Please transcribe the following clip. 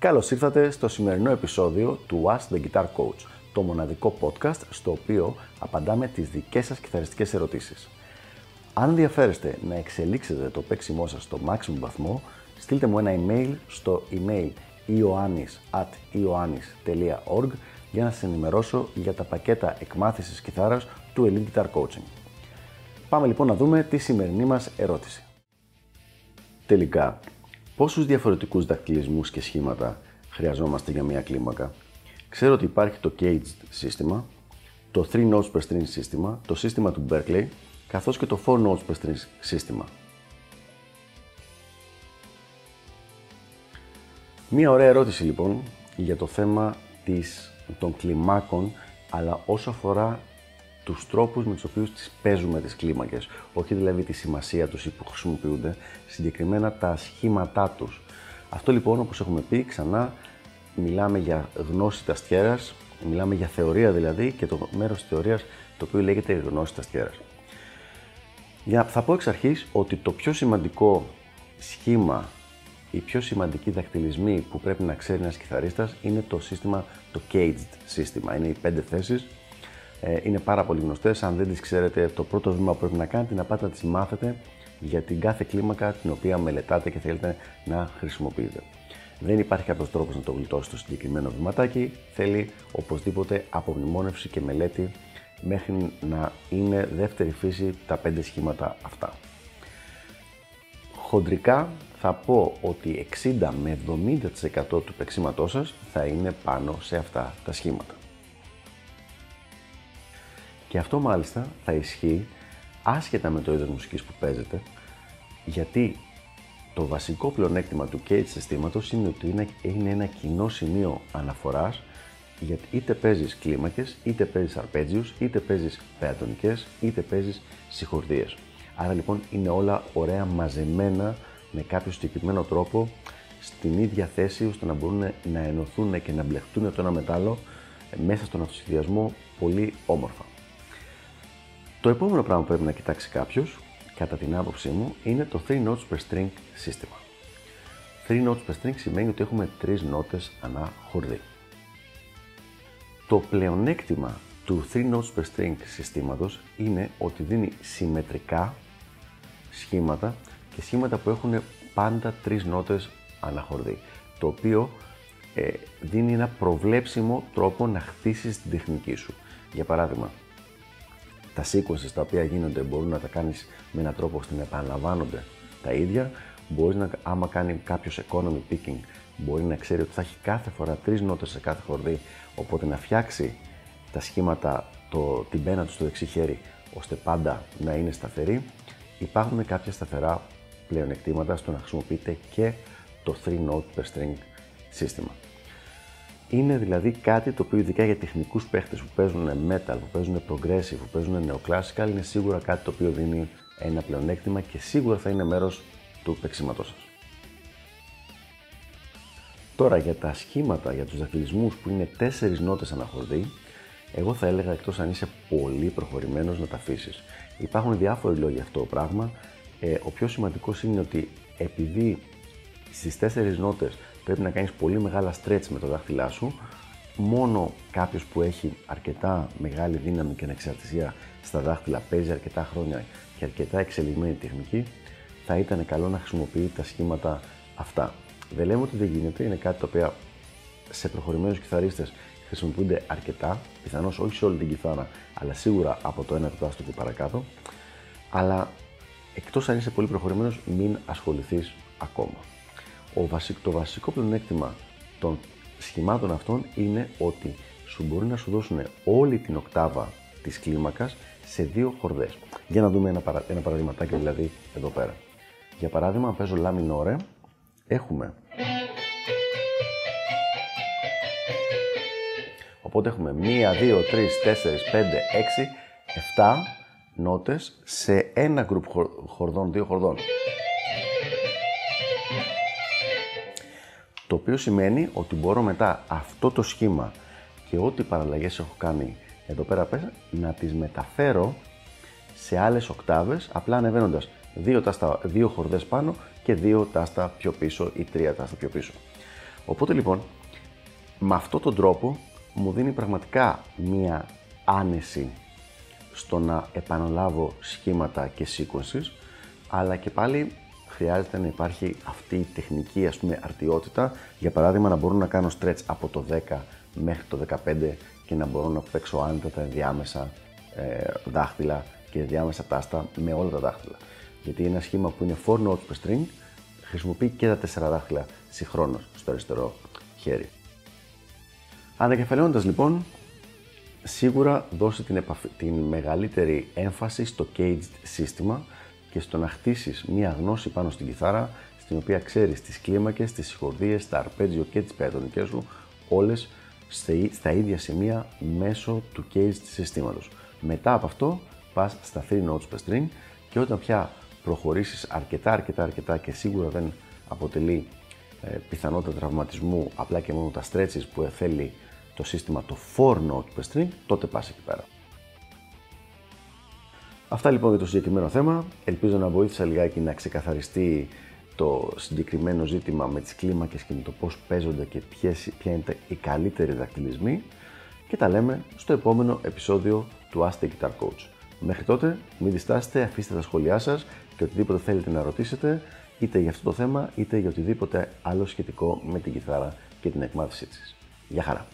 Καλώς ήρθατε στο σημερινό επεισόδιο του Ask the Guitar Coach, το μοναδικό podcast στο οποίο απαντάμε τις δικές σας κιθαριστικές ερωτήσεις. Αν ενδιαφέρεστε να εξελίξετε το παίξιμό σας στο maximum βαθμό, στείλτε μου ένα email στο email ioannis.ioannis.org για να σας ενημερώσω για τα πακέτα εκμάθησης κιθάρας του Elite Guitar Coaching. Πάμε λοιπόν να δούμε τη σημερινή μας ερώτηση. Τελικά, πόσους διαφορετικούς δακτυλισμούς και σχήματα χρειαζόμαστε για μια κλίμακα; Ξέρω ότι υπάρχει το Caged σύστημα, το 3 notes per string σύστημα, το σύστημα του Berkeley, καθώς και το 4 notes per string σύστημα. Μία ωραία ερώτηση λοιπόν για το θέμα της, των κλιμάκων, αλλά όσο αφορά τους τρόπους με τους οποίους τις παίζουμε τις κλίμακες, όχι δηλαδή τη σημασία τους ή που χρησιμοποιούνται, συγκεκριμένα τα σχήματά τους. Αυτό λοιπόν, όπως έχουμε πει ξανά, μιλάμε για γνώση ταστιέρας, μιλάμε για θεωρία δηλαδή και το μέρος της θεωρίας το οποίο λέγεται γνώση ταστιέρας. Για, θα πω εξ αρχής ότι το πιο σημαντικό σχήμα, οι πιο σημαντικοί δακτυλισμοί που πρέπει να ξέρει ένας κιθαρίστας είναι το σύστημα, το caged σύστημα. Είναι οι πέντε θέσεις, ε, είναι πάρα πολύ γνωστές. Αν δεν τις ξέρετε, το πρώτο βήμα που πρέπει να κάνετε είναι να πάτε να τις μάθετε για την κάθε κλίμακα την οποία μελετάτε και θέλετε να χρησιμοποιείτε. Δεν υπάρχει κάποιος τρόπος να το γλιτώσει το συγκεκριμένο βηματάκι. Θέλει οπωσδήποτε απομνημόνευση και μελέτη μέχρι να είναι δεύτερη φύση τα πέντε σχήματα αυτά. Χοντρικά θα πω ότι 60 με 70% του παίξήματός σας θα είναι πάνω σε αυτά τα σχήματα. Και αυτό μάλιστα θα ισχύει άσχετα με το είδος μουσικής που παίζετε, γιατί το βασικό πλεονέκτημα του cage συστήματος είναι ότι είναι, είναι ένα κοινό σημείο αναφοράς γιατί είτε παίζεις κλίμακες, είτε παίζεις αρπέτζιους, είτε παίζεις πεατονικές, είτε παίζεις συγχορδίες. Άρα λοιπόν είναι όλα ωραία μαζεμένα με κάποιο συγκεκριμένο τρόπο στην ίδια θέση ώστε να μπορούν να ενωθούν και να μπλεχτούν το ένα με άλλο μέσα στον αυτοσχεδιασμό πολύ όμορφα. Το επόμενο πράγμα που πρέπει να κοιτάξει κάποιος κατά την άποψή μου, είναι το 3 notes per string σύστημα. 3 notes per string σημαίνει ότι έχουμε 3 νότες ανά χορδί. Το πλεονέκτημα του 3 notes per string συστήματος είναι ότι δίνει συμμετρικά σχήματα και σχήματα που έχουν πάντα 3 νότες ανά χορδί, το οποίο ε, δίνει ένα προβλέψιμο τρόπο να χτίσεις την τεχνική σου. Για παράδειγμα, τα sequences τα οποία γίνονται μπορούν να τα κάνεις με έναν τρόπο ώστε να επαναλαμβάνονται τα ίδια. Μπορείς να, άμα κάνει κάποιος economy picking, μπορεί να ξέρει ότι θα έχει κάθε φορά τρεις νότες σε κάθε χορδί, οπότε να φτιάξει τα σχήματα, το, την πένα του στο δεξί χέρι, ώστε πάντα να είναι σταθερή. Υπάρχουν κάποια σταθερά πλεονεκτήματα στο να χρησιμοποιείτε και το 3 note per string σύστημα. Είναι δηλαδή κάτι το οποίο ειδικά για τεχνικούς παίχτες που παίζουν metal, που παίζουν progressive, που παίζουν neoclassical, είναι σίγουρα κάτι το οποίο δίνει ένα πλεονέκτημα και σίγουρα θα είναι μέρος του παίξηματός σας. Τώρα για τα σχήματα, για τους δαχτυλισμούς που είναι 4 νότες αναχορδί, εγώ θα έλεγα εκτός αν είσαι πολύ προχωρημένος να τα αφήσεις. Υπάρχουν διάφοροι λόγοι για αυτό το πράγμα. Ε, ο πιο σημαντικός είναι ότι επειδή στις 4 νότες πρέπει να κάνεις πολύ μεγάλα stretch με το δάχτυλά σου. Μόνο κάποιος που έχει αρκετά μεγάλη δύναμη και ανεξαρτησία στα δάχτυλα, παίζει αρκετά χρόνια και αρκετά εξελιγμένη τεχνική, θα ήταν καλό να χρησιμοποιεί τα σχήματα αυτά. Δεν λέμε ότι δεν γίνεται, είναι κάτι το οποίο σε προχωρημένους κιθαρίστες χρησιμοποιούνται αρκετά, πιθανώς όχι σε όλη την κιθάρα, αλλά σίγουρα από το 1 εκτάστο και παρακάτω. Αλλά εκτός αν είσαι πολύ προχωρημένος, μην ασχοληθείς ακόμα. Ο το βασικό πλεονέκτημα των σχημάτων αυτών είναι ότι σου μπορεί να σου δώσουν όλη την οκτάβα της κλίμακας σε δύο χορδές. Για να δούμε ένα, παρα... ένα παραδειγματάκι δηλαδή εδώ πέρα. Για παράδειγμα, αν παίζω λά μινόρε, έχουμε... Οπότε έχουμε 1, 2, 3, 4, 5, 6, 7 νότες σε ένα γκρουπ χορδών, δύο χορδών. Το οποίο σημαίνει ότι μπορώ μετά αυτό το σχήμα και ό,τι παραλλαγές έχω κάνει εδώ πέρα πέρα να τις μεταφέρω σε άλλες οκτάβες, απλά ανεβαίνοντας δύο, τάστα, δύο χορδές πάνω και δύο τάστα πιο πίσω ή τρία τάστα πιο πίσω. Οπότε λοιπόν, με αυτόν τον τρόπο μου δίνει πραγματικά μία άνεση στο να επαναλάβω σχήματα και sequences, αλλά και πάλι χρειάζεται να υπάρχει αυτή η τεχνική ας πούμε αρτιότητα. Για παράδειγμα να μπορώ να κάνω stretch από το 10 μέχρι το 15 και να μπορώ να παίξω άνετα τα ενδιάμεσα ε, δάχτυλα και διάμεσα τάστα με όλα τα δάχτυλα. Γιατί ένα σχήμα που είναι 4 notes per string χρησιμοποιεί και τα 4 δάχτυλα συγχρόνως στο αριστερό χέρι. Ανακεφαλαιώνοντας λοιπόν, σίγουρα δώσει την, την μεγαλύτερη έμφαση στο caged σύστημα και στο να χτίσεις μία γνώση πάνω στην κιθάρα στην οποία ξέρεις τις κλίμακες, τις συγχορδίες, τα αρπέτζιο και τις πεατονικέ σου, όλες στα ίδια σημεία μέσω του caged συστήματος. Μετά από αυτό πας στα 3 notes per string και όταν πια προχωρήσεις αρκετά, αρκετά, αρκετά και σίγουρα δεν αποτελεί ε, πιθανότητα τραυματισμού απλά και μόνο τα stretches που θέλει το σύστημα το 4 note per string, τότε πας εκεί πέρα. Αυτά λοιπόν για το συγκεκριμένο θέμα. Ελπίζω να βοήθησα λιγάκι να ξεκαθαριστεί το συγκεκριμένο ζήτημα με τις κλίμακες και με το πώς παίζονται και ποιες, ποια είναι οι καλύτεροι δακτυλισμοί και τα λέμε στο επόμενο επεισόδιο του Ask the Guitar Coach. Μέχρι τότε μην διστάσετε, αφήστε τα σχόλιά σας και οτιδήποτε θέλετε να ρωτήσετε είτε για αυτό το θέμα είτε για οτιδήποτε άλλο σχετικό με την κιθάρα και την εκμάθησή της. Γεια χαρά!